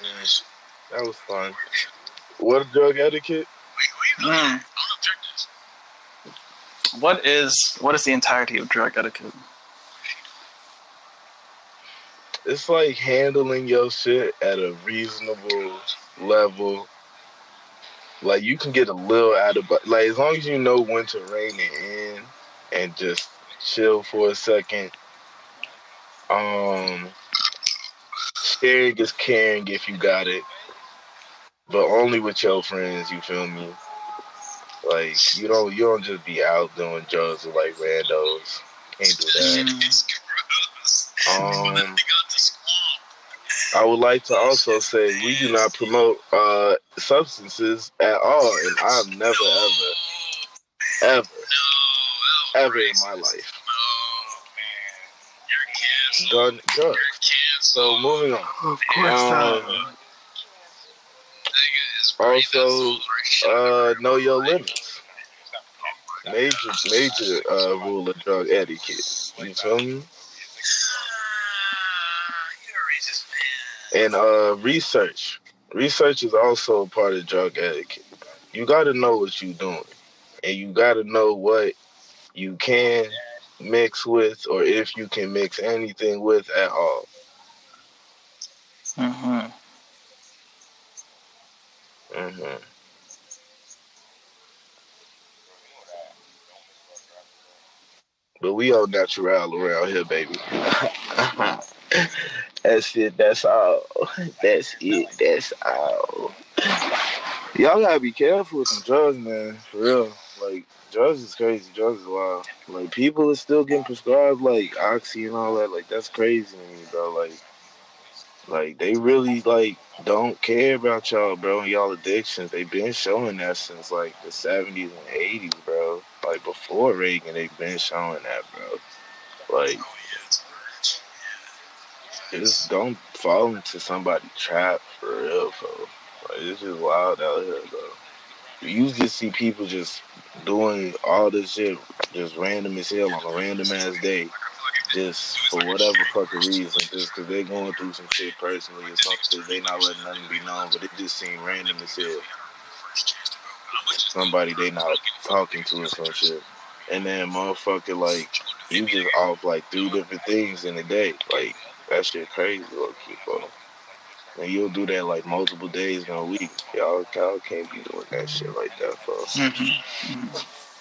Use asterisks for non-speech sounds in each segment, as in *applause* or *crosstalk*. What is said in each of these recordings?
Mm, that was fun. What drug etiquette? Mm. What is what is the entirety of drug etiquette? It's like handling your shit at a reasonable level. Like you can get a little out of but like as long as you know when to rein it in and just chill for a second. Um, sharing is caring if you got it, but only with your friends. You feel me? Like you don't you don't just be out doing drugs with like randos. Can't do that. Um, I would like to also say we do not promote uh, substances at all, and I've never ever, ever, ever in my life done drugs. So moving on. Of course Um, also, uh, know your limits. Major, major uh, rule of drug etiquette. You feel me? And uh, research. Research is also a part of drug etiquette. You got to know what you're doing, and you got to know what you can mix with, or if you can mix anything with at all. Mm-hmm. hmm But we all natural around here, baby. *laughs* that's it. That's all. That's it. That's all. Y'all gotta be careful with some drugs, man. For real. Like drugs is crazy. Drugs is wild. Like people are still getting prescribed like oxy and all that. Like that's crazy to me, bro. Like, like they really like don't care about y'all, bro, and y'all addictions. They've been showing that since like the seventies and eighties, bro. Like before Reagan, they've been showing that, bro. Like, oh, just don't fall into somebody's trap for real, bro. Like it's just wild out here, bro. You just see people just doing all this shit, just random as hell on a random ass day, just for whatever fucking reason, just because they're going through some shit personally or something. They not letting nothing be known, but it just seemed random as hell. Somebody they not talking to or some shit, and then motherfucker like you just off like three different things in a day, like that shit crazy, low key, bro. And you'll do that like multiple days in a week. Y'all, y'all can't be doing that shit like that, folks. Mm-hmm.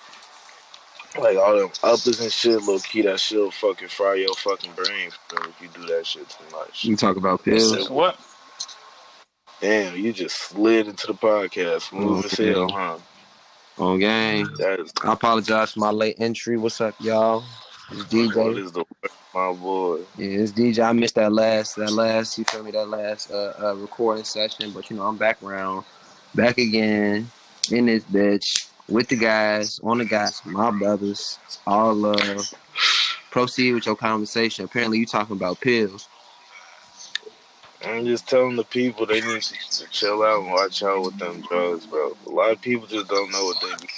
Like all them uppers and shit, low key, that shit'll fucking fry your fucking brain bro, if you do that shit too much. You talk about pills. What? Damn, you just slid into the podcast, smooth as hell, huh? On game. That is I apologize for my late entry. What's up, y'all? It's DJ. is the word, my boy. Yeah, it's DJ. I missed that last, that last, you feel me, that last uh, uh, recording session, but you know, I'm back around, back again in this bitch with the guys, on the guys, my brothers, all love. Proceed with your conversation. Apparently, you talking about pills. I'm just telling the people they need to chill out and watch out with them drugs, bro. A lot of people just don't know what they be.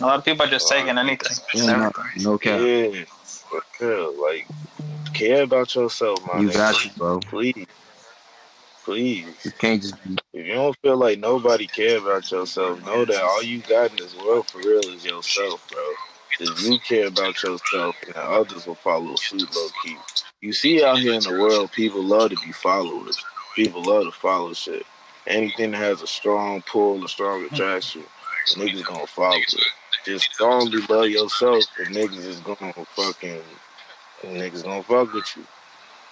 A lot of people are just taking anything. Yeah, no, no cap. Yeah, for real. Like, care about yourself, my You nigga. got you, bro. Please, please. You can't just be. If you don't feel like nobody care about yourself, know that all you got in this world for real is yourself, bro. If you care about yourself, and others will follow suit, low key. You see out here in the world, people love to be followers. People love to follow shit. Anything that has a strong pull, a strong attraction, niggas gonna follow it. Just strongly love yourself, and niggas is gonna fucking, niggas gonna fuck with you.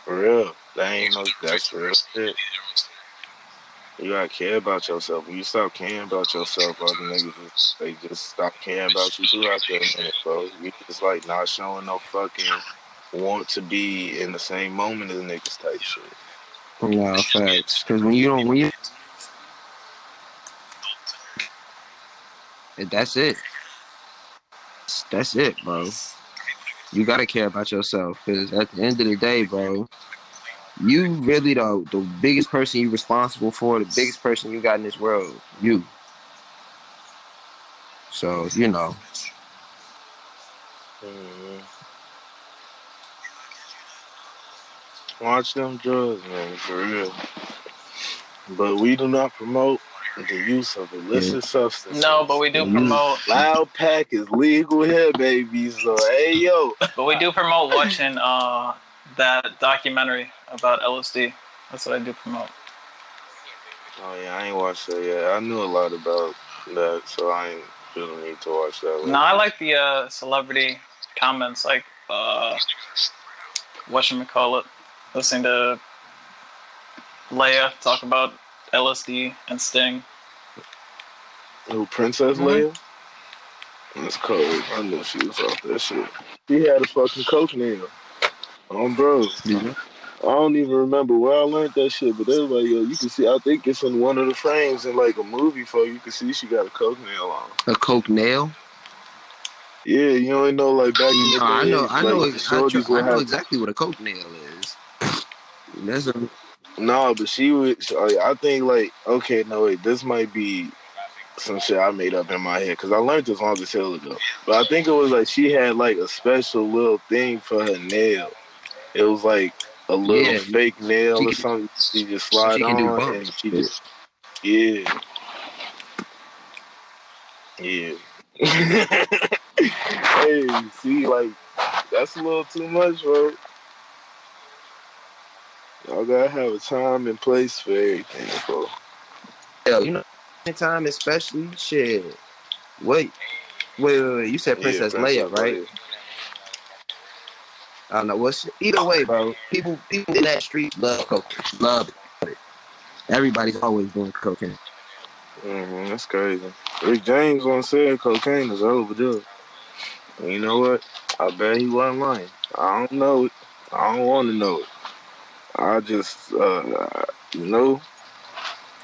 For real. That ain't no, that's real shit. You gotta care about yourself. When you stop caring about yourself, other niggas they just stop caring about you too after a minute, bro. You just like not showing no fucking want to be in the same moment as niggas type shit. Yeah, facts. Because when you don't, when you. That's it. That's it, bro. You gotta care about yourself. Because at the end of the day, bro, you really the the biggest person you responsible for, the biggest person you got in this world, you. So you know, Mhm. Watch them drugs, man, for real. But we do not promote the use of illicit substances. No, but we do You- promote. Loud pack is legal here, baby. So hey yo, But we do promote watching uh that documentary about LSD. That's what I do promote. oh yeah, I ain't watched that yet. I knew a lot about that, so I ain't feel the need to watch that. No, I like the uh, celebrity comments, like uh, what should we call it? Listening to Leia talk about LSD and Sting. Who Princess Mhm. Leia? That's cold. I knew she was off that shit. She had a fucking coke nail. Um, bro. Mhm. I don't even remember where I learned that shit, but it was like, yo, you can see. I think it's in one of the frames in like a movie. For you can see she got a coke nail on. A coke nail. Yeah, you only know like back in the No, I day, know. I like, know. the I, shorties tr- I know exactly what a coke nail is. That's a No, but she would. like, I think like okay, no wait, this might be some shit I made up in my head because I learned this long as hell ago. But I think it was like she had like a special little thing for her nail. It was like a little Yeah, fake nail or can- something. She just slide she on and she just yeah, yeah. *laughs* hey, see, like that's a little too much, bro. Y'all gotta have a time and place for everything, bro. hell. You know, time especially shit. Wait, wait, wait, wait. You said Princess Yeah, Leia, right? Leia. I don't know what's either way, bro. People, people in that street love coke, love it. Everybody's always doing cocaine. hmm that's crazy. Rick James once said cocaine is overdue. And you know what? I bet he wasn't lying. I don't know it. I don't want to know it. I just, uh, you know,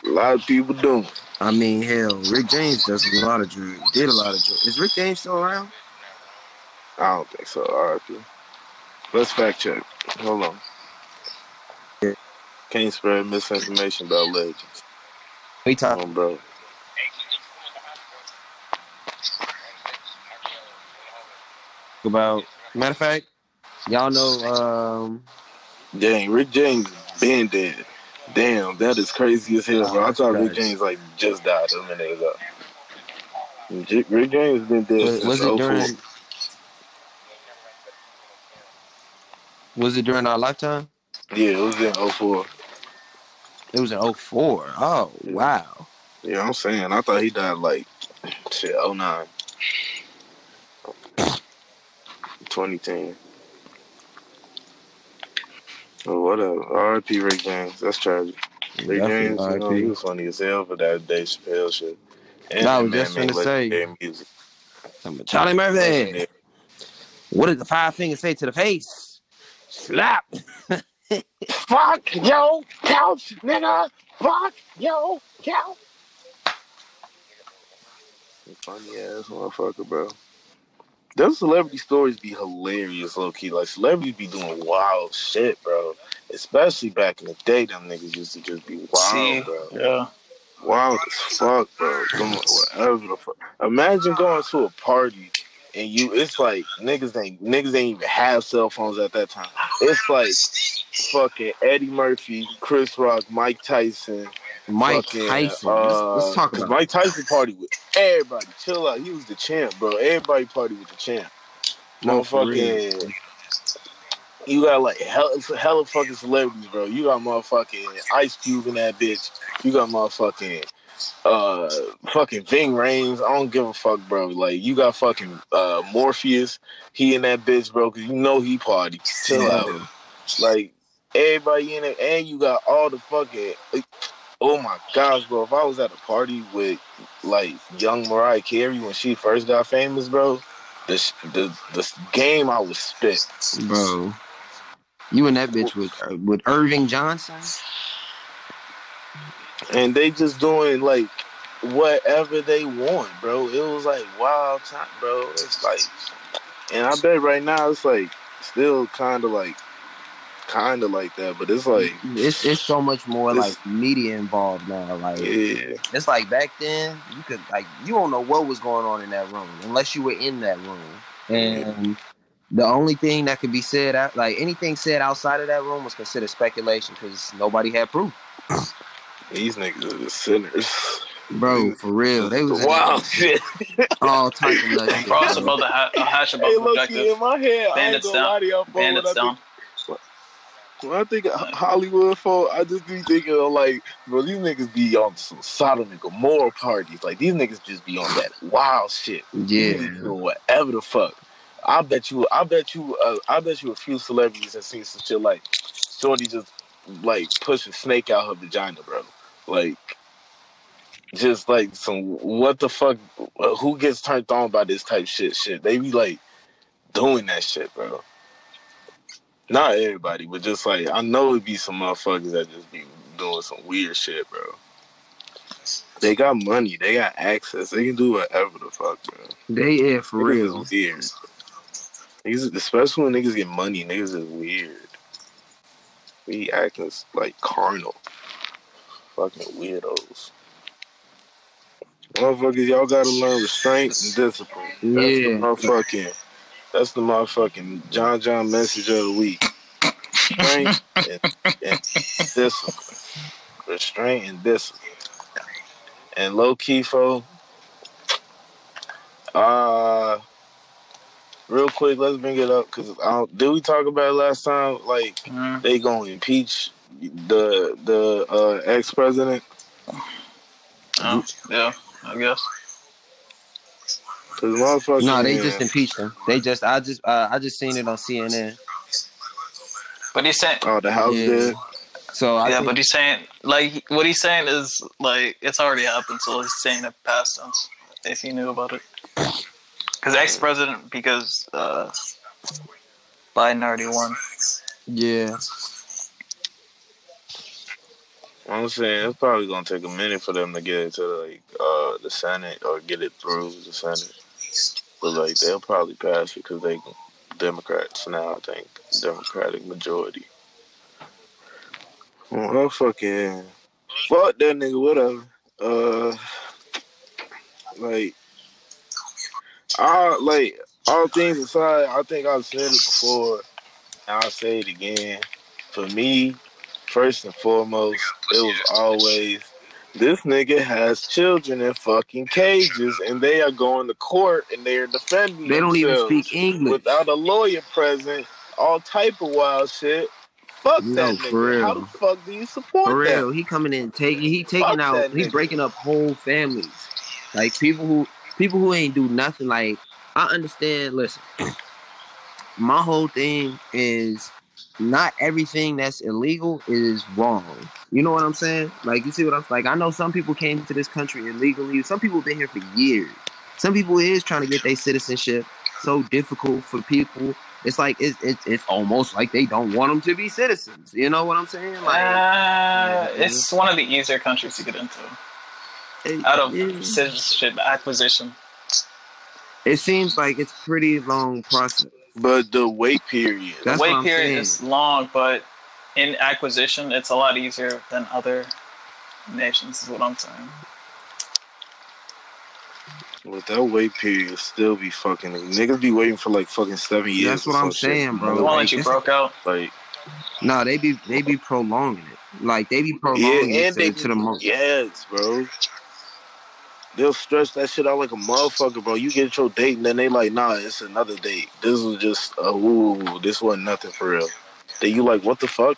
a lot of people do. it. I mean, hell, Rick James does a lot of drugs. Did a lot of drugs. Is Rick James still around? I don't think so. RIP. Let's fact check. Hold on. Yeah. Can't spread misinformation about legends. We talk Come on, bro. about. Matter of fact, y'all know. Um, Dang, Rick James been dead. Damn, that is crazy as hell, bro. I thought Rick James like just died a minute ago. Rick James been dead was, was it during? Oh was it during our lifetime? Yeah, it was in 04. It was in 04. Oh wow. Yeah, I'm saying. I thought he died like shit 09. *sighs* 2010. Oh, whatever. R.I.P. Rick James. That's tragic. Rick Definitely James, you know, he was funny as hell for that Dave Chappelle shit. And Nah, I was just finna say- music. Charlie Murphy. What did the five fingers say to the face? Slap. *laughs* Fuck yo couch, nigga. Fuck yo couch. Funny ass motherfucker, bro. Those celebrity stories be hilarious, low key. Like celebrities be doing wild shit, bro. Especially back in the day, them niggas used to just be wild, See, bro. yeah. Wild as fuck, bro. Doing whatever the fuck. Imagine going to a party and you. It's like niggas ain't niggas ain't even have cell phones at that time. It's like fucking Eddie Murphy, Chris Rock, Mike Tyson, Mike fucking, Tyson. Uh, let's, let's talk 'cause about Mike Tyson party with everybody. Chill out. He was the champ, bro. Everybody party with the champ. No. Motherfucking. You got like hell, hella fucking celebrities, bro. You got motherfucking Ice Cube in that bitch. You got motherfucking uh fucking Ving Rhames. I don't give a fuck, bro. Like you got fucking uh Morpheus. He in that bitch, bro. Cause you know he party. Chill out. Yeah. Like everybody in it, and you got all the fucking. Oh my gosh, bro! If I was at a party with like young Mariah Carey when she first got famous, bro, the the the game I was spit. Bro. You and that bitch with uh, with Earvin Johnson? and they just doing like whatever they want, bro. It was like wild time, bro. It's like, and I bet right now it's like still kind of like, kind of like that, but it's mm, like, mm, It's it's so much more like media involved now. Like yeah, it's like back then you could like you don't know what was going on in that room unless you were in that room. And the only thing that could be said like anything said outside of that room was considered speculation because nobody had proof. *clears throat* These niggas are sinners. bro, for real. They was in Wow, shit. all type of nuts. shit, Bro, about the hash about Hey, look, in my head, I ain't Bandits gonna down. lie to y'all, bro. When I, Bandits down. When I think of Hollywood, folk, I just be thinking of like, bro, these niggas be on some Sodom and Gomorrah parties. Like, these niggas just be on that wild shit. Yeah. whatever the fuck. I bet you, I bet you, uh, I bet you a few celebrities have seen some shit like Shorty just like push a snake out of her vagina, bro. Like, just like some what the fuck? Who gets turned on by this type shit? Shit, they be like doing that shit, bro. Not everybody, but just like I know it be some motherfuckers that just be doing some weird shit, bro. They got money, they got access, they can do whatever the fuck, bro. They yeah, for Niggas real. is weird. Niggas, especially when niggas get money, niggas is weird. We acting like carnal. Fucking weirdos. Motherfuckers, y'all gotta learn restraint and discipline. That's the Yeah. motherfucking. That's the motherfucking John John message of the week. Restraint and, and discipline. Restraint and discipline. And low key, fo. Uh, real quick, let's bring it up because did we talk about it last time? Like Mm. they gonna impeach the the uh, ex president Oh, yeah, I guess. Because motherfuckers. No, they just impeached him. They just I just uh, I just seen it on CNN. But he said, Oh, the house Yeah. did. So I yeah, think, but he's saying, like, what he's saying is, like, it's already happened, so he's saying it past tense, if he knew about it. Because ex-president, because uh, Biden already won. yeah. I'm saying it's probably gonna take a minute for them to get it to like uh the Senate or get it through the Senate. But like they'll probably pass it because they Democrats now. I think Democratic majority. Well, fucking fuck that nigga. Whatever. Uh, like, I like all things aside. I think I've said it before, and I'll say it again. For me, first and foremost, it was always this nigga has children in fucking cages, and they are going to court and they are defending. They don't even speak English. without a lawyer present. All type of wild shit. Fuck No, that for nigga. How the fuck do you support For that? real, he coming in taking he Fuck taking out that he breaking up whole families. Like people who people who ain't do nothing. Like I understand. Listen, *clears throat* my whole thing is not everything that's illegal is wrong. You know what I'm saying? Like you see what I'm like. I know some people came to this country illegally. Some people been here for years. Some people is trying to get their citizenship. So difficult for people. It's like it's it's, it's almost like they don't want them to be citizens. You know what I'm saying? Like. Uh, it's one of the easier countries to get into. it- Out of yeah. citizenship acquisition. It seems like it's pretty long process. But the wait period. The That's what wait I'm period saying. is long, but in acquisition, it's a lot easier than other nations, is what I'm saying. With that wait period, still be fucking niggas be waiting for like fucking seven years. That's what I'm some shit. saying, bro. The one like, that you broke out. Like No, they be they be prolonging it. Like they be yeah, prolonging it to, they to the most. yes, bro. They'll stretch that shit out like a motherfucker, bro. You get your date, and then they like, nah, it's another date. This was just uh, a woo. This wasn't nothing for real. Then you like, what the fuck,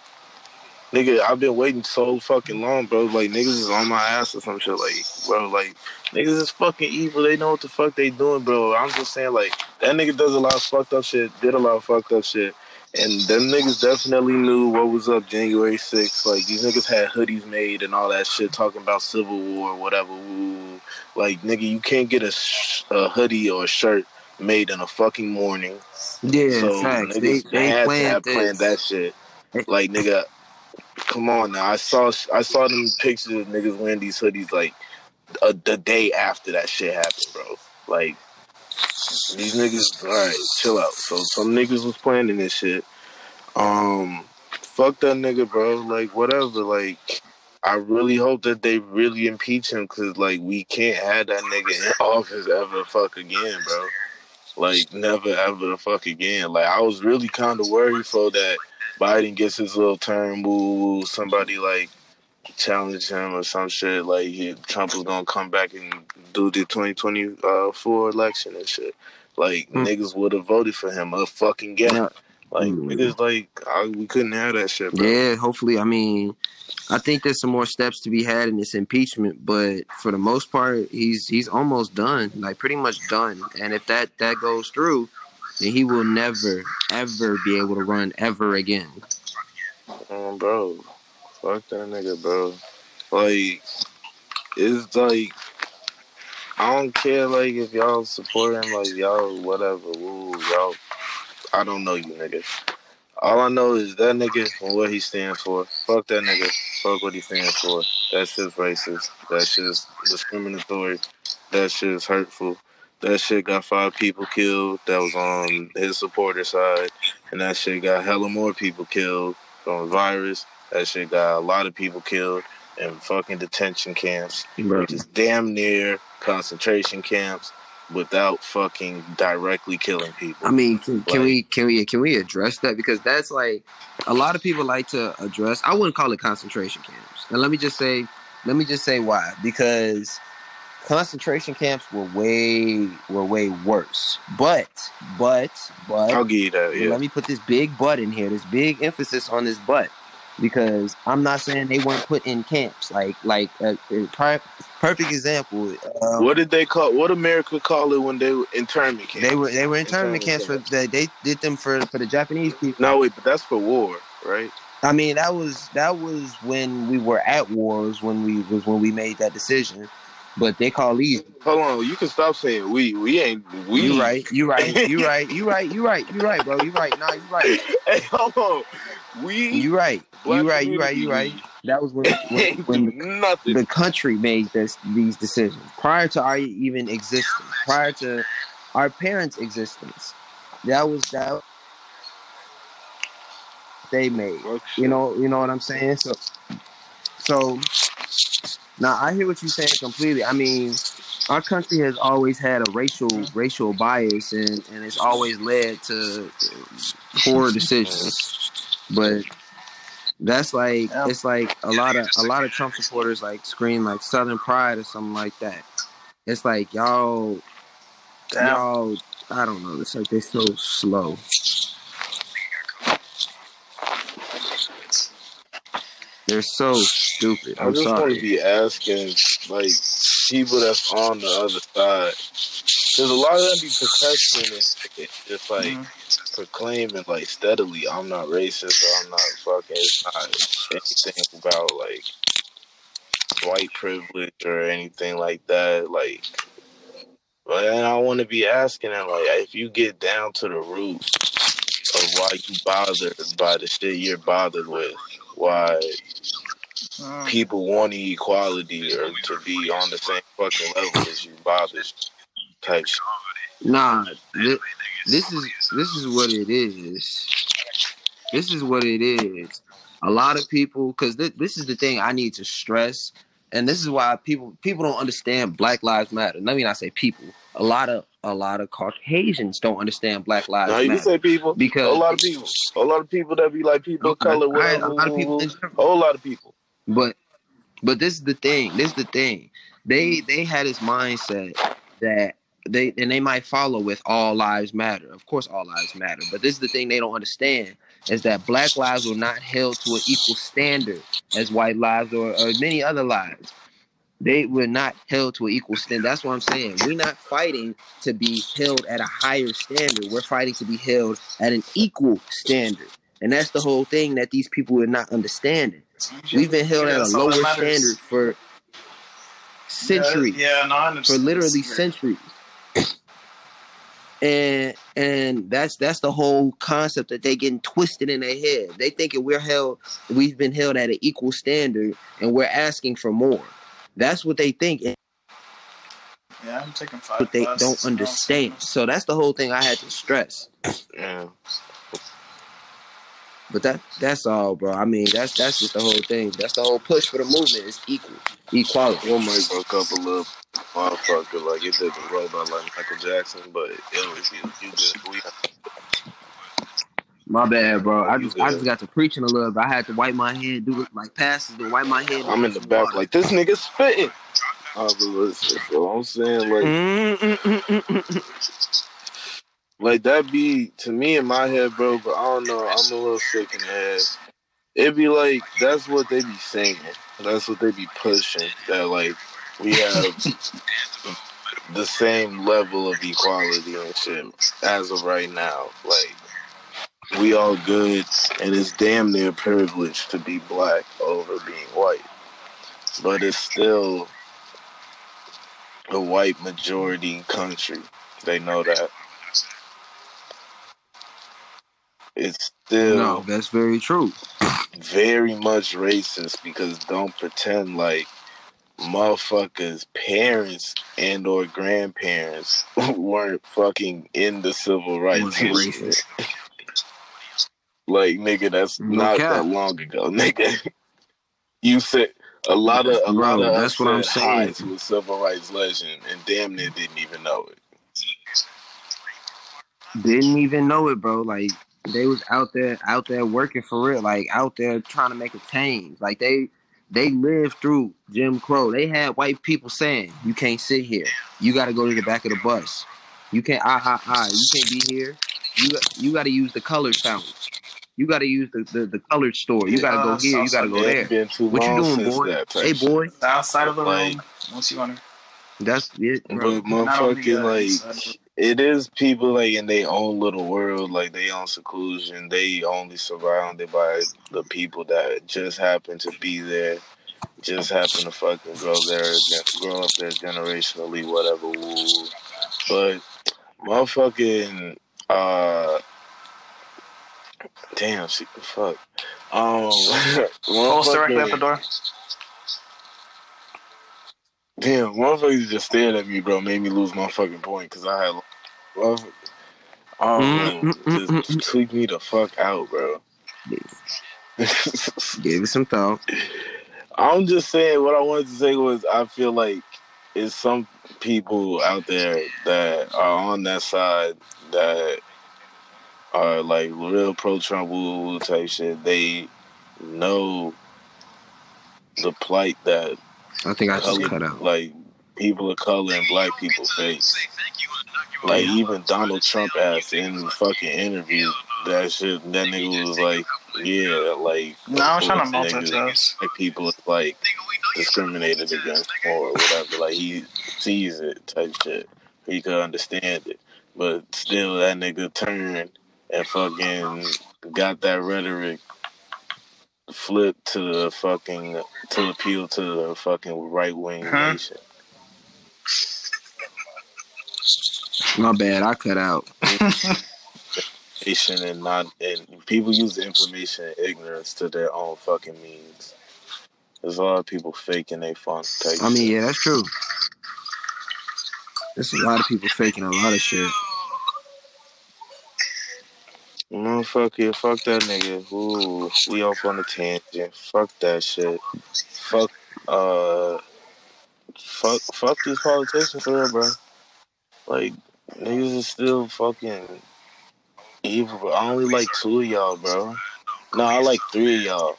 nigga? I've been waiting so fucking long, bro. Like niggas is on my ass or some shit. Like, bro, like niggas is fucking evil. They know what the fuck they doing, bro. I'm just saying, like that nigga does a lot of fucked up shit. Did a lot of fucked up shit. And them niggas definitely knew what was up January 6th. Like, these niggas had hoodies made and all that shit talking about Civil War or whatever. Ooh. Like, nigga, you can't get a, sh- a hoodie or a shirt made in a fucking morning. Yeah, so facts. niggas They they had to planned have planned that shit. Like, nigga, come on now. I saw I saw them pictures of niggas wearing these hoodies, like, a, the day after that shit happened, bro. Like, these niggas, alright, chill out. So, some niggas was planning this shit. Um, fuck that nigga, bro. Like, whatever. Like, I really hope that they really impeach him because, like, we can't have that nigga in *laughs* office ever the fuck again, bro. Like, never ever the fuck again. Like, I was really kind of worried for that Biden gets his little term, woo, somebody like challenge him or some shit. Like he, Trump was gonna come back and do the 2024 election and shit. Like Mm. niggas would have voted for him a fucking game. Like Mm. niggas, like I, we couldn't have that shit, bro. Yeah, hopefully. I mean, I think there's some more steps to be had in this impeachment, but for the most part, he's he's almost done, like pretty much done. And if that that goes through, then he will never ever be able to run ever again. Um, bro, fuck that nigga, bro. Like, it's like I don't care, like if y'all support him, like y'all whatever, woo, y'all. I don't know you, nigga. All I know is that nigga and what he stands for. Fuck that nigga. Fuck what he stands for. That shit's racist. That shit's discriminatory. That shit's hurtful. That shit got five people killed that was on his supporter side. And that shit got hella more people killed from the virus. That shit got a lot of people killed in fucking detention camps, Bro. which is damn near concentration camps without fucking directly killing people. I mean, can, can Like- we can we can we address that because that's like a lot of people like to address. I wouldn't call it concentration camps, and let me just say, let me just say why because concentration camps were way were way worse. But but but I'll give you that, yeah. let me put this big but in here. This big emphasis on this but because I'm not saying they weren't put in camps. Like like a, a pri- perfect example. Um, What did they call? What America call it when they were internment camps? they were they were internment Internment camps for they, they did them for for the Japanese people. No, wait, but that's for war, right? I mean that was that was when we were at wars when we was when we made that decision. But they call these Hold on, you can stop saying we. We ain't we. you right, you right, you *laughs* right, you right, you right, you right, bro. You right. Nah, you right. Hey, hold on. We. You right. You right, you right, you right. That was when *laughs* when, when nothing. the country made this these decisions prior to our even existence, prior to our parents' existence. That was that they made. You know, you know what I'm saying? So so now I hear what you're saying completely. I mean, our country has always had a racial racial bias and, and it's always led to poor decisions. But that's like Yeah. it's like a lot of a lot of Trump supporters like scream like Southern Pride or something like that. It's like y'all Damn. y'all I don't know, it's like they're so slow. They're so stupid. I I'm just want to be asking, like, people that's on the other side. There's a lot of them be protesting and just like Mhm. proclaiming like steadily, I'm not racist or I'm not fucking. It's not anything about like white privilege or anything like that. Like, but I want to be asking them like, if you get down to the root of why you bothered by the shit you're bothered with, why Mm. people wanting equality or to be on the same fucking level as you bothered type. Nah, thi- this is this is what it is. This is what it is. A lot of people, because this, this is the thing I need to stress, and this is why people people don't understand Black Lives Matter. Let me not say people. A lot of a lot of Caucasians don't understand Black Lives Now you Matter say people, because a lot of people, a lot of people that be like people of color, a lot of people, woo, in woo, general. woo. whole lot of people. But but this is the thing. This is the thing. They they had this mindset that they and they might follow with all lives matter. Of course, all lives matter. But this is the thing they don't understand is that black lives were not held to an equal standard as white lives or, or many other lives. They were not held to an equal standard. That's what I'm saying. We're not fighting to be held at a higher standard. We're fighting to be held at an equal standard. And that's the whole thing that these people are not understanding. We've been held Yeah, at a that's all that lower standard for centuries, Yeah, yeah no, I for literally centuries. And and that's that's the whole concept that they getting twisted in their head. They thinking we're held, we've been held at an equal standard, and we're asking for more. That's what they think, and Yeah, I'm taking five. what they don't understand. So that's the whole thing I had to stress. Yeah. But that that's all, bro. I mean, that's that's just the whole thing. That's the whole push for the movement is equal, equality. We'll make a couple of motherfucker like it did the robot like Michael Jackson, but it was you, you good. We My bad, bro. I just I just got to preaching a little bit. I had to wipe my head, do like passes, to wipe my head. I'm in the back like this nigga spitting. I was listening. So I'm saying like like that be to me in my head, bro. But I don't know. I'm a little sick in the head. It be like that's what they be saying. That's what they be pushing. That like we have the same level of equality and shit as of right now. Like we all good, and it's damn near privilege to be black over being white. But it's still a white majority country. They know that. It's still No, that's very true. very much racist because don't pretend like motherfuckers parents and or grandparents *laughs* weren't fucking in the civil rights *laughs* like nigga that's No not cap. that long ago *laughs* nigga you said a lot of a Bro, lot of that's what I'm saying. to a civil rights legend and damn near didn't even know it Didn't even know it, bro. Like they was out there, out there working for real. Like out there trying to make a change. Like they, they lived through Jim Crow. They had white people saying, "You can't sit here. You got to go to the back of the bus. You can't ah ah ah. You can't be here. You got, you got to use the colored fountain. You got to use the, the the colored store. You got to go Uh, here. You got to go there. ain't been too What you doing, boy? Hey, boy. Outside of the Like- room. Once you want to. That's it, bro. But Not only, motherfucking uh, like inside, it is people like in their own little world, like they on seclusion. They only surrounded by the people that just happen to be there, just happen to fucking grow there, grow up there generationally, whatever. Woo. But motherfucking uh, damn, she fuck. Um, *laughs* Post directly at the door. Damn, motherfuckers just stared at me, bro. Made me lose my fucking point because I had. motherfuck- Oh, Mm, mm, mm, mm, just tweak me the fuck out, bro. Give it some thought. I'm just saying what I wanted to say was I feel like it's some people out there that are on that side that are like real pro Trump woo woo type shit. They know the plight that I think I just color, cut out. like people of color and black people face. Like even Donald Trump asked in the fucking interview that shit. That nigga was like, "Yeah, like No, I was trying to niggas, multitask. Like people like discriminated against or whatever. Like he sees it type shit. He could understand it, but still that nigga turned and fucking got that rhetoric flipped to the fucking to appeal to the fucking right wing Huh? nation. My bad. I cut out. information and not and people use the information and ignorance to their own fucking means. There's a lot of people faking they funk. I mean, yeah, that's true. There's a lot of people faking a lot of shit. Motherfucker, fuck that nigga. Ooh, we off on a tangent. Fuck that shit. Fuck, uh, fuck, fuck these politicians for real, bro. Like, niggas is still fucking evil, bro. I only like two of y'all, bro. No, I like three of y'all.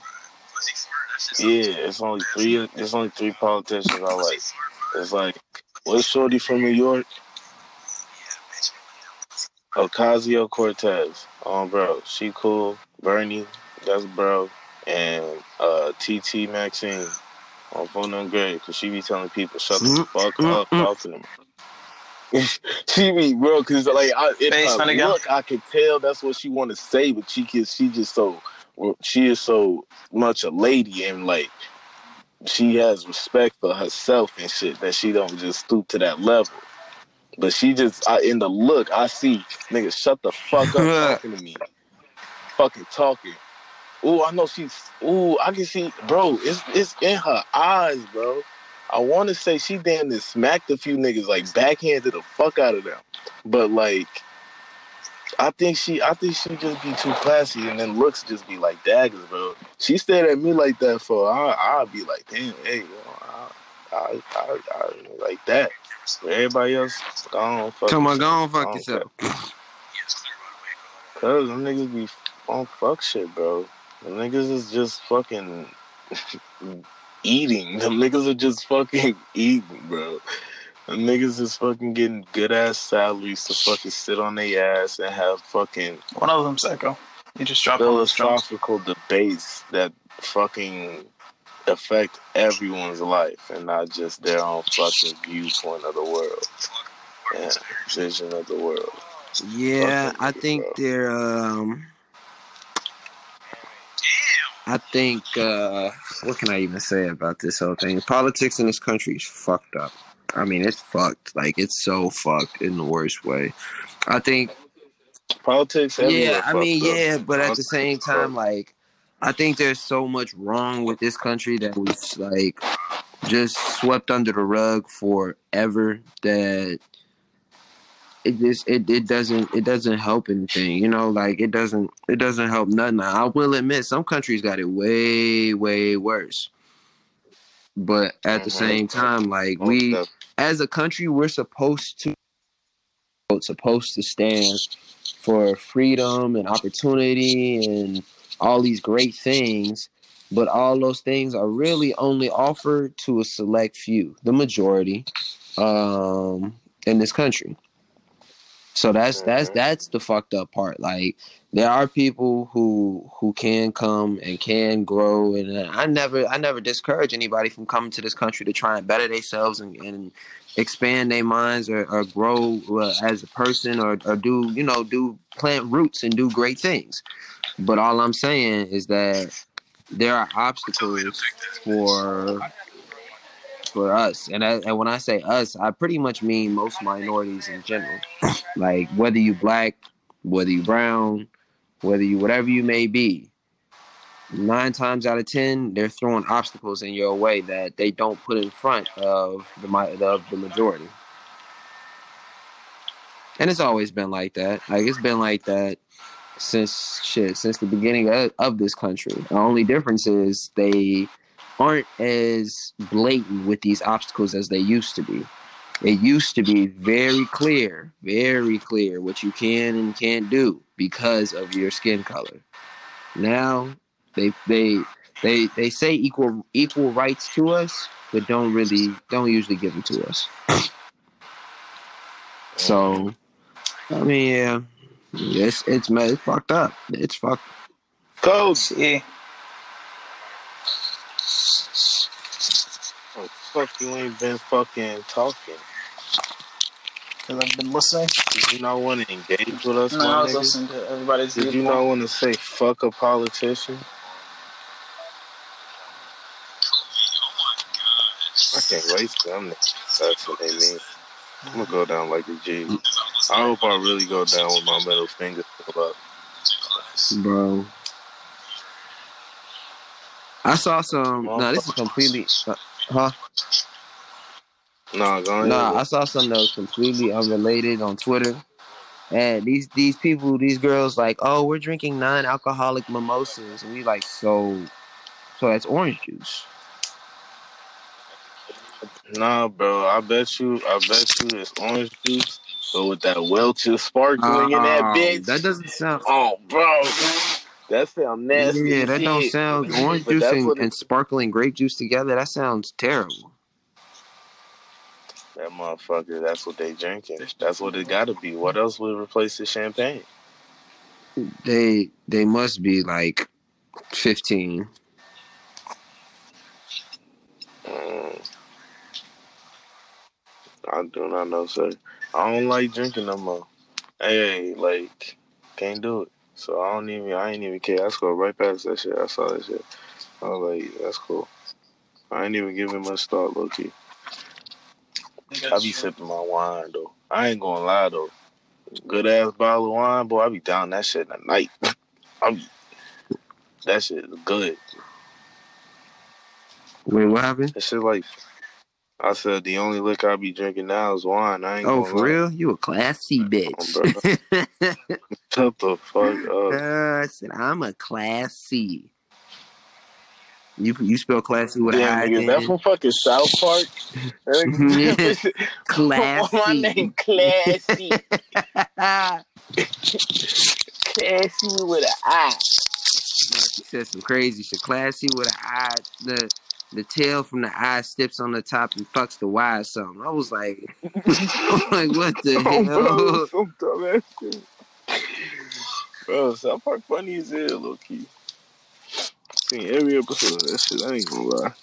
Yeah, it's only three. It's only three politicians I like. It's like, what's Shorty from New York? Ocasio Cortez. Um, bro, she cool. Bernie, that's bro. And uh, TT Maxine. On phone them great, because she be telling people, shut the fuck up, talk to them. *laughs* she be, bro, because like, I, in Face her look, I can tell that's what she want to say, but she can, she just so, she is so much a lady and like, she has respect for herself and shit that she don't just stoop to that level. But she just I, in the look, I see nigga shut the fuck up *laughs* talking to me, fucking talking. Ooh, I know she's. Ooh, I can see, bro. It's it's in her eyes, bro. I want to say she damn near smacked a few niggas, like backhanded the fuck out of them. But like, I think she, I think she just be too classy, and then looks just be like daggers, bro. She stared at me like that for, I, I'll be like, damn, hey, I, I, I, I like that. Everybody else, go on, fuck Tell my yourself. go on, fuck don't yourself. Cause them niggas be on fuck shit, bro. The niggas is just fucking *laughs* eating. Them niggas are just fucking *laughs* eating, bro. The niggas is fucking getting good ass salaries to fucking sit on their ass and have fucking One of them psycho. You just dropped on philosophical debates that fucking affect everyone's life and not just their own fucking viewpoint of the world and vision of the world. Yeah, I think bro. they're. Um, I think. Uh, what can I even say about this whole thing? Politics in this country is fucked up. I mean, it's fucked. Like it's so fucked in the worst way. I think. Politics. Yeah, I mean, up. yeah, but at the same time, like, I think there's so much wrong with this country that was like just swept under the rug forever that it just it, it doesn't it doesn't help anything you know? Like it doesn't it doesn't help nothing. I will admit some countries got it way way worse. But at the Mhm. same time like we as a country we're supposed to supposed to stand for freedom and opportunity and all these great things but all those things are really only offered to a select few the majority um in this country so that's that's that's the fucked up part. Like there are people who who can come and can grow and i never i never discourage anybody from coming to this country to try and better themselves and, and expand their minds or, or grow uh, as a person or, or do you know do plant roots and do great things. But all i'm saying is that there are obstacles for for us. And I, and when i say us i pretty much mean most minorities in general. Like whether you black whether you brown whether you whatever you may be nine times out of ten they're throwing obstacles in your way that they don't put in front of the of the majority. And it's always been like that. Like it's been like that since shit since the beginning of, of this country. The only difference is they aren't as blatant with these obstacles as they used to be. It used to be very clear very clear what you can and can't do because of your skin color. Now they they they they say equal equal rights to us but don't really don't usually give them to us. So i mean yeah it's it's ma- it's fucked up. It's fucked Coach, See, fuck you ain't been fucking talking. because I've been listening. Did you not want to engage with us, No, I was nigga? listening to everybody's Did you viewpoint. not want to say fuck a politician? I can't wait till them niggas. That's what they mean. I'm gonna go down like a G. I hope I really go down with my middle finger still up. bro i saw some no this is completely uh, huh Nah, go ahead. Nah, I saw something that was completely unrelated on Twitter. And these these people, these girls, like, oh, we're drinking non-alcoholic mimosas, and we like, so, so that's orange juice. Nah, bro. I bet you. I bet you it's orange juice, but with that Welch's sparkling in that Oh, bitch. That doesn't sound. Oh, bro. That sounds nasty. yeah, that don't sound *laughs* orange juice and, and sparkling grape juice together. That sounds terrible. That motherfucker. That's what they drinking. That's what it got to be. What else would replace the champagne? They they must be like fifteen. Mm. I do not know, sir. I don't like drinking no more. Hey, like, can't do it. So I don't even. I ain't even care. I scrolled right past that shit. I saw that shit. I was like, that's cool. I ain't even giving much thought, low key. I be sipping my wine though. I ain't gonna lie though. Good ass bottle of wine, boy. I be down that shit in the night. *laughs* I be, that shit is good. Wait, what happened? That shit like I said. The only liquor I be drinking now is wine. I ain't Oh, gonna for lie. real? You a classy bitch. *laughs* Shut the fuck up. Uh, I said I'm a classy. You you spell classy with Damn, an I nigga, is that from fucking South Park? *laughs* *laughs* Classy. My name Classy. classy with an eye. She said some crazy shit. Classy with an eye. The the tail from the eye steps on the top and fucks the Y or something. I was like, I'm *laughs* *laughs* like, what the Oh, hell? bro, *laughs* some dumbass shit. Bro, South Park funny as hell, low key. Seen every episode of that shit. I ain't gonna lie.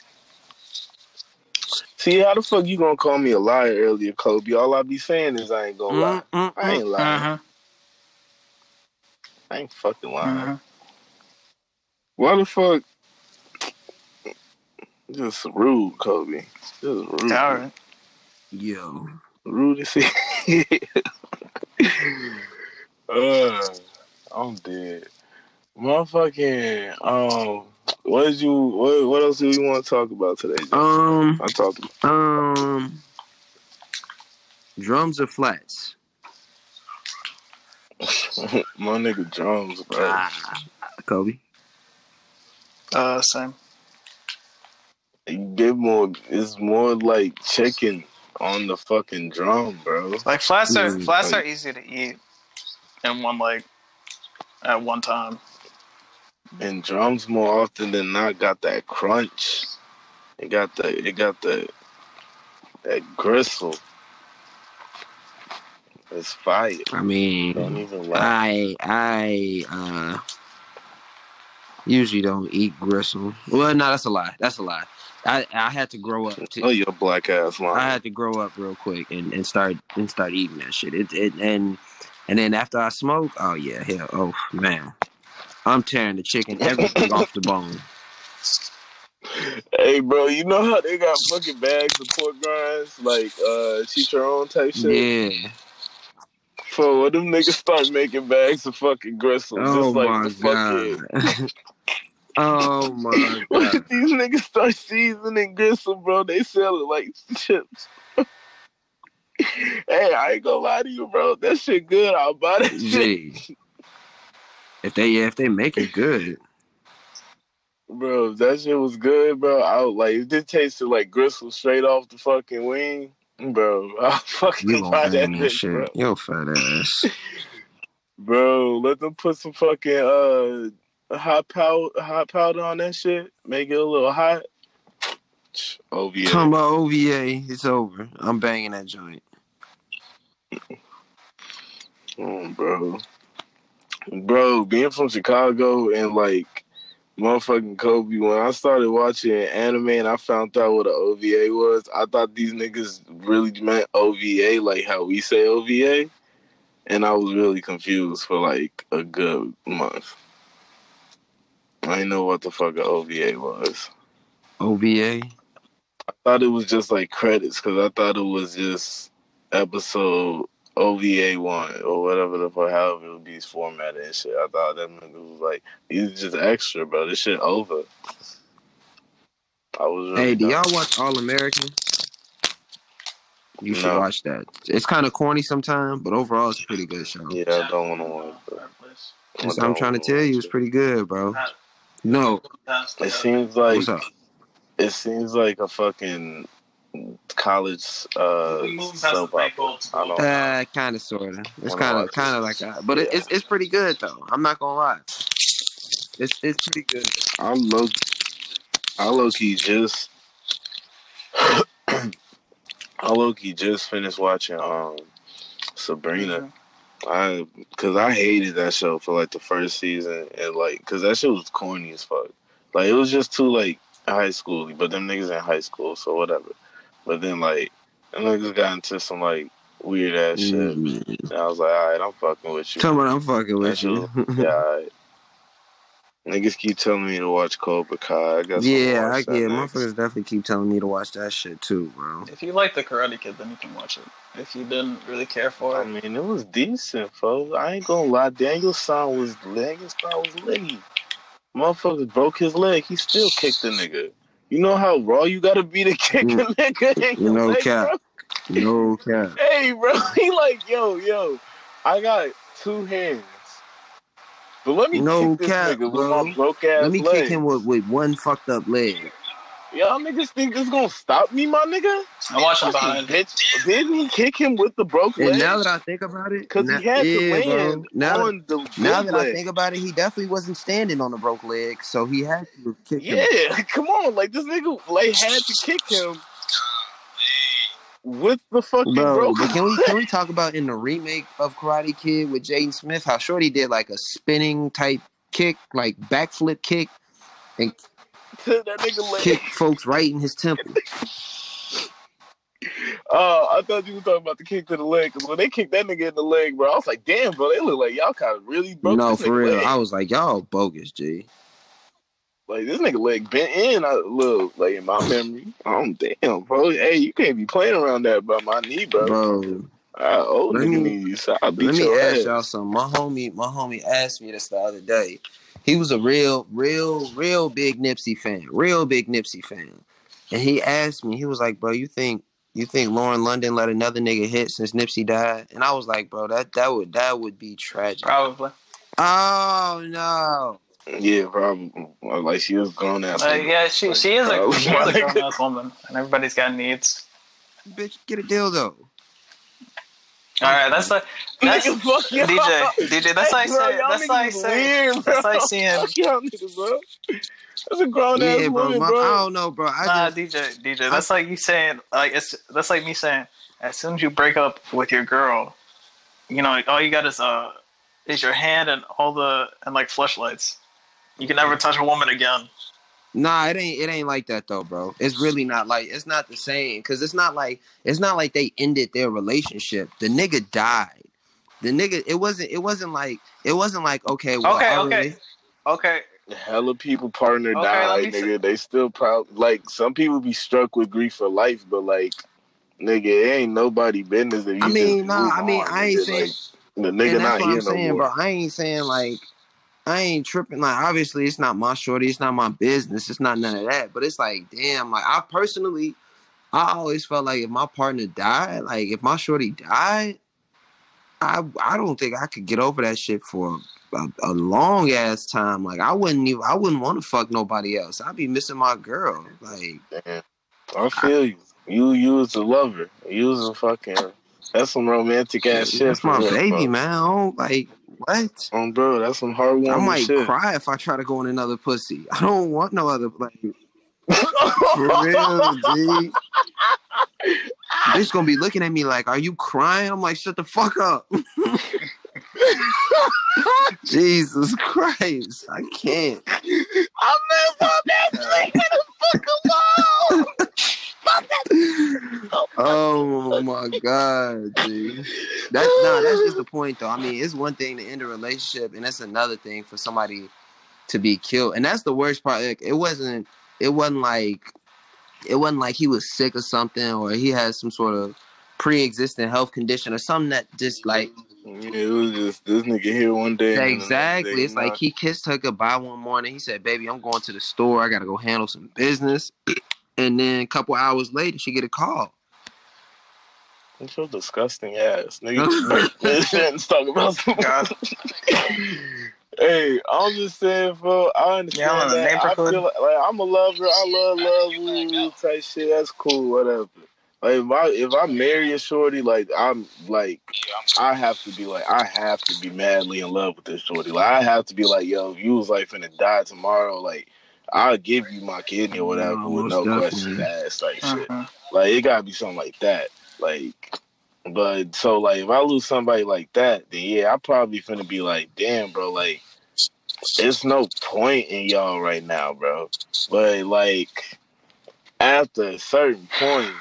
See, how the fuck you gonna call me a liar earlier, Kobe? All I be saying is I ain't gonna lie. Mm, mm, I ain't lying. Uh-huh. I ain't fucking lying. Uh-huh. Why the fuck? Just rude, Kobe. Just rude. All right. Yo. Rude as *laughs* hell. uh, I'm dead. Motherfucking, um, what did you, what, what else do you want to talk about today? Joe? Um I talked um drums or flats? *laughs* my nigga drums, bro. Ah, Kobe. Uh, same. You get more, it's more like chicken on the fucking drum, bro. Like flats are Mm, flats like- are easy to eat in one like at one time. And drums more often than not got that crunch. It got the, it got the, that gristle. It's fire. I Don't mean even lie. I I uh usually don't eat gristle. Well no, that's a lie. That's a lie. I, I had to grow up to Oh, you're a black ass man. I had to grow up real quick and, and start and start eating that shit. It, it and and then after I smoke, oh yeah, hell, oh man, I'm tearing the chicken everything off the bone. Hey, bro, you know how they got fucking bags of pork grinds, like uh, cheat your own type shit. Yeah. For when them niggas start making bags of fucking gristles, Oh just like my the fucking. *laughs* oh *laughs* my god. these niggas start seasoning gristle, bro, they sell it like chips. *laughs* hey, I ain't gonna lie to you, bro. That shit good. I'll buy that shit. If they yeah, if they make it good, Bro, if that shit was good, bro. I would like if it tasted like gristle straight off the fucking wing, bro. *laughs* I'll fucking you buy that that shit. bro. Yo fat ass. Bro, let them put some fucking uh hot powder hot powder on that shit. Make it a little hot. OVA. Talking about OVA, it's over. I'm banging that joint. Mm, bro. Bro, being from Chicago and like motherfucking Kobe, when I started watching anime and I found out what an OVA was, I thought these niggas really meant OVA, like how we say OVA. And I was really confused for like a good month. I didn't know what the fuck an OVA was. OVA. I thought it was just like credits because I thought it was just episode OVA one or whatever the fuck, however it would be formatted and shit. I thought that nigga was like, these just extra, bro. This shit over. I was really Hey, do y'all watch All American? You should No. watch that. It's kind of corny sometimes, but overall, it's a pretty good show. Yeah, I don't want to watch it. I That's what I'm trying to tell you. It's pretty good, bro. No, It seems like what's up? it seems like a fucking college uh soap opera. Uh, kind of, sort of. It's kind of, kind of like that, but it, Yeah. it's it's pretty good though. I'm not gonna lie. It's it's pretty good. I'm low. I low key just. *coughs* I low key just finished watching um Sabrina. I because I hated that show for like the first season and like because that shit was corny as fuck. Like it was just too like high schooly, but them niggas in high school, so whatever. But then like them niggas got into some like weird ass shit, Mm. and I was like, all right, I'm fucking with you. Come me I'm fucking with That you. Yeah, all right. Niggas keep telling me to watch Cobra Kai. I guess yeah, I, watch that yeah, next. motherfuckers definitely keep telling me to watch that shit too, bro. If you like the Karate Kid, then you can watch it. If you didn't really care for it, I mean, it was decent, folks. I ain't gonna lie. Daniel-san was Daniel-san was leggy. Motherfuckers broke his leg. He still kicked the nigga. You know how raw you gotta be to *laughs* kick mm, a nigga your No leg, cap. bro? No cap. *laughs* Hey, bro. *laughs* He like, yo, yo. I got two hands, but let me No kick this cap, nigga bro. with my broke ass Let me leg. kick him with, with one fucked up leg. Y'all niggas think this gonna stop me, my nigga? I watch him Fucking behind. bitch. Didn't he kick him with the broke And leg? now that I think about it, Because he had yeah, to bro. land Now, on the now big that I think about it, he definitely wasn't standing on the broke leg, so he had to kick him. Yeah, *laughs* come on, like this nigga like had to kick him with the fucking Bro, broke but can we can we talk about in the remake of Karate Kid with Jaden Smith how Shorty did like a spinning type kick, like backflip kick, and *laughs* that nigga leg? kick folks right in his temple. Uh, *laughs* I thought you were talking about the kick to the leg because when they kicked that nigga in the leg, bro, I was like, damn, bro, they look like y'all kind of really broke no, for real. leg. I was like, y'all bogus, G. Like this nigga leg bent in. I look like in my memory. I'm damn, bro. Hey, you can't be playing around that by my knee, bro. Bro, Uh, old Let nigga me- need. So I'll beat let me your ask ass. y'all something. My homie, my homie asked me this the other day. He was a real, real, real big Nipsey fan, real big Nipsey fan. And he asked me, he was like, "Bro, you think you think Lauren London let another nigga hit since Nipsey died?" And I was like, "Bro, that that would that would be tragic." Probably. Oh no! Yeah, probably. Like she was grown ass. Uh, yeah, she she is a *laughs* she is a grown ass woman, and everybody's got needs. Bitch, get a dildo. All right, that's like that's Nigga, fuck. *laughs* DJ DJ. That's like Bro, saying that's like saying weird, that's like seeing *laughs* Fuck y'all niggas, bro. That's a grown ass Yeah, bro. woman, My, bro. I don't know, bro. I nah just DJ DJ. That's like you saying like it's that's like me saying as soon as you break up with your girl, you know, like, all you got is uh is your hand and all the and like flashlights. You can never touch a woman again. Nah, it ain't it ain't like that though, bro. It's really not like it's not the same because it's not like it's not like they ended their relationship. The nigga died. The nigga it wasn't it wasn't like it wasn't like okay well Okay, okay. rela- Okay, Hella people partner Okay, died, me say- nigga. They still proud. Like some people be struck with grief for life, but like, nigga, it ain't nobody business if you I mean, just nah, I mean, on, I ain't nigga. saying- like, the nigga not here I'm no saying, more. bro. I ain't saying like I ain't tripping. Like obviously it's not my shorty, it's not my business, it's not none of that. But it's like damn, like I personally, I always felt like if my partner died, like if my shorty died, I I don't think I could get over that shit for a, a long ass time. Like I wouldn't even I wouldn't want to fuck nobody else. I'd be missing my girl. Like Damn. I feel you. You you was a lover. You was a fucking. That's some romantic ass shit. that's my baby, bro. man. I don't like what. Um, bro, that's some heartwarming I might shit. cry if I try to go in another pussy. *laughs* I don't want no other like *laughs* for real, G. Bitch gonna be looking at me like, "Are you crying?" I'm like, "Shut the fuck up." *laughs* Jesus Christ, I can't. I miss my bitch. Leave me the fuck alone. *laughs* oh my god, G. That's nah, that's just the point though. I mean, it's one thing to end a relationship, and that's another thing for somebody to be killed. And that's the worst part. Like, it wasn't it wasn't like it wasn't like he was sick or something or he had some sort of pre-existing health condition or something that just like Yeah, it was just this nigga here one day. and then the next exactly day it's like he kissed her goodbye one morning he said baby i'm going to the store i gotta go handle some business and then a couple hours later she get a call It's your disgusting ass, nigga. this *laughs* shit talking about some. *laughs* God. hey, I'm just saying, bro. I understand Yeah, I'm that. I feel like, like I'm a lover. I love love, woo, woo, type shit. That's cool, whatever. Like if I if I marry a shorty, like I'm like I have to be like I have to be madly in love with this shorty. Like I have to be like, yo, if you was like finna die tomorrow, like I'll give you my kidney or whatever No, with no questions definitely. asked, like shit. Mhm. Like it gotta be something like that. Like but so like if I lose somebody like that, then yeah, I probably finna be like, damn, bro, like it's no point in y'all right now, bro. But like after a certain point,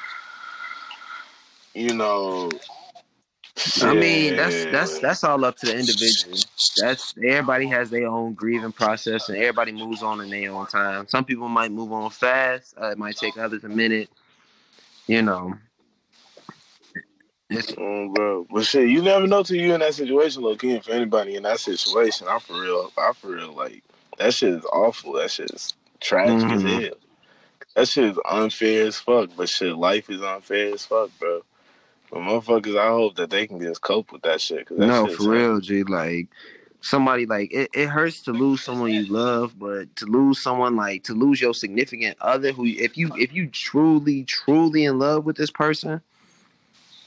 you know i mean that's that's that's all up to the individual that's everybody has their own grieving process and everybody moves on in their own time some people might move on fast uh, it might take others a minute you know it's Mm, bro. But shit, you never know till you in that situation, low key. For anybody in that situation, I'm for real. I for real. Like that shit is awful. That shit is tragic Mhm. as hell. That shit is unfair as fuck. But shit, life is unfair as fuck, bro. But motherfuckers, I hope that they can just cope with that shit. That no, for real, G. Like, somebody like it, it hurts to lose someone you love, but to lose someone like to lose your significant other who if you if you truly truly in love with this person,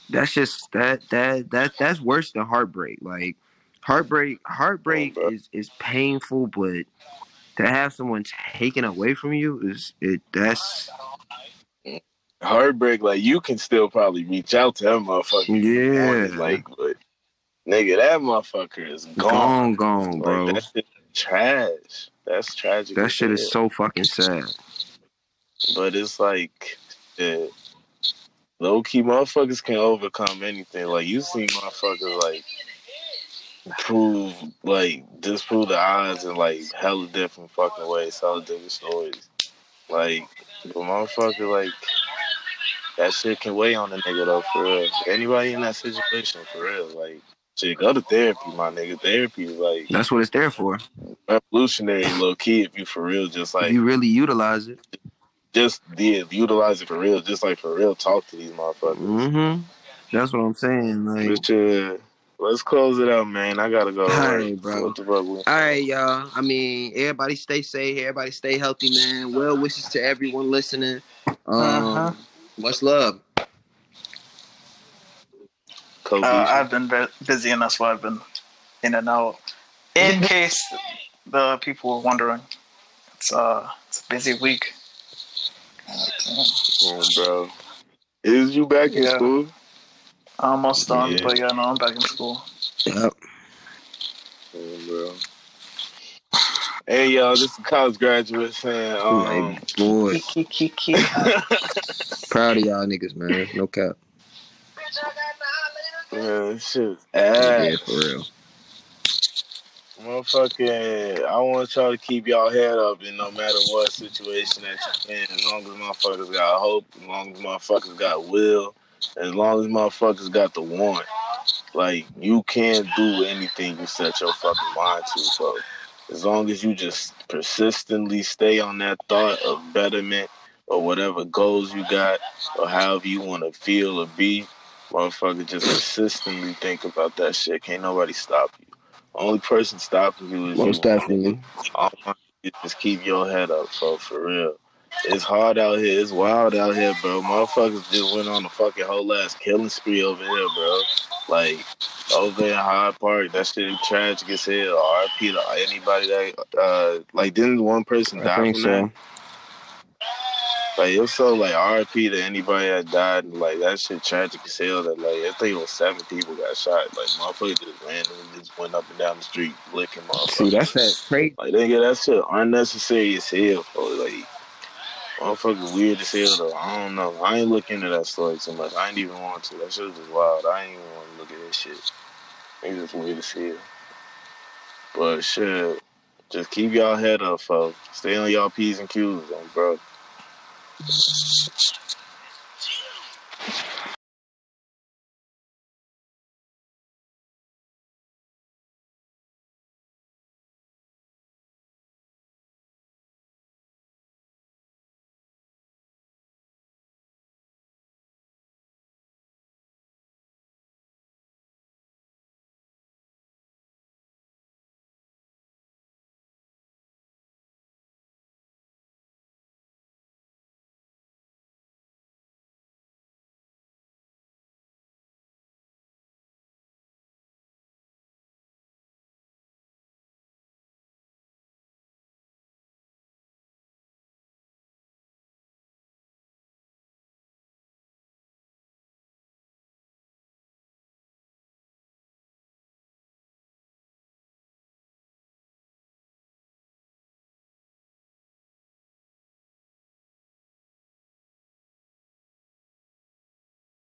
that's just that that that that's worse than heartbreak. Like heartbreak heartbreak Oh, is is painful, but to have someone taken away from you is it that's Heartbreak, like you can still probably reach out to that motherfucker. Yeah. like, but nigga, that motherfucker is gone. gone gone, bro. Like that shit trash. That's tragic. that shit is so fucking sad. But it's like, yeah, low key motherfuckers can overcome anything. Like you see motherfuckers like prove, like disprove the odds in like hella different fucking ways, hella different stories. Like the motherfucker, like that shit can weigh on the nigga though, for real. Anybody in that situation, for real, like. Shit, go to therapy, my nigga. Therapy is like That's what it's there for. revolutionary, low key. If you for real, just like if you really utilize it. just yeah, utilize it for real, just like for real, talk to these motherfuckers. Mm-hmm. That's what I'm saying. Like But yeah, let's close it out, man. I gotta go. to All work. right, bro. What the fuck? All right, y'all. I mean, everybody stay safe. Everybody stay healthy, man. Well wishes to everyone listening. Um, Uh-huh. Much love. Kobe. Uh, I've been busy, and that's why I've been in and out. In *laughs* case the people were wondering, it's uh, it's a busy week. Oh, bro. Is you back in school? Almost done, Yeah. but yeah, no, I'm back in school. Yep. Oh, bro. Hey, y'all, this is a college graduate saying, um, Like, boy, *laughs* proud of y'all niggas, man. No cap. man, this shit is Yeah, ass. for real. Motherfucking, I want y'all to keep y'all head up in no matter what situation that you're in. As long as motherfuckers got hope, as long as motherfuckers got will, as long as motherfuckers got the want. Like, you can do anything you set your fucking mind to. So, as long as you just persistently stay on that thought of betterment or whatever goals you got or however you want to feel or be, motherfucker, just persistently think about that shit. Can't nobody stop you. Only person stopping you is Most you. definitely. All you just keep your head up, so for real. It's hard out here. It's wild out here, bro. Motherfuckers just went on a fucking whole ass killing spree over here, bro. Like over in Hyde Park, that shit tragic as hell. RP to anybody that uh like didn't one person I die think from so. that? Like it was so like RP to anybody that died and like that shit tragic as hell that like I think it was seven people got shot. Like motherfuckers just randomly just went up and down the street licking motherfuckers. See, that's that crazy. Like get that shit unnecessary as hell, bro. Like motherfucker weird as hell though. I don't know. I ain't look into that story too much. I ain't even want to. That shit was just wild. I ain't even want to look at that shit. It's just weird as hell. But shit, just keep y'all head up, folks. Stay on y'all P's and Q's, on bro.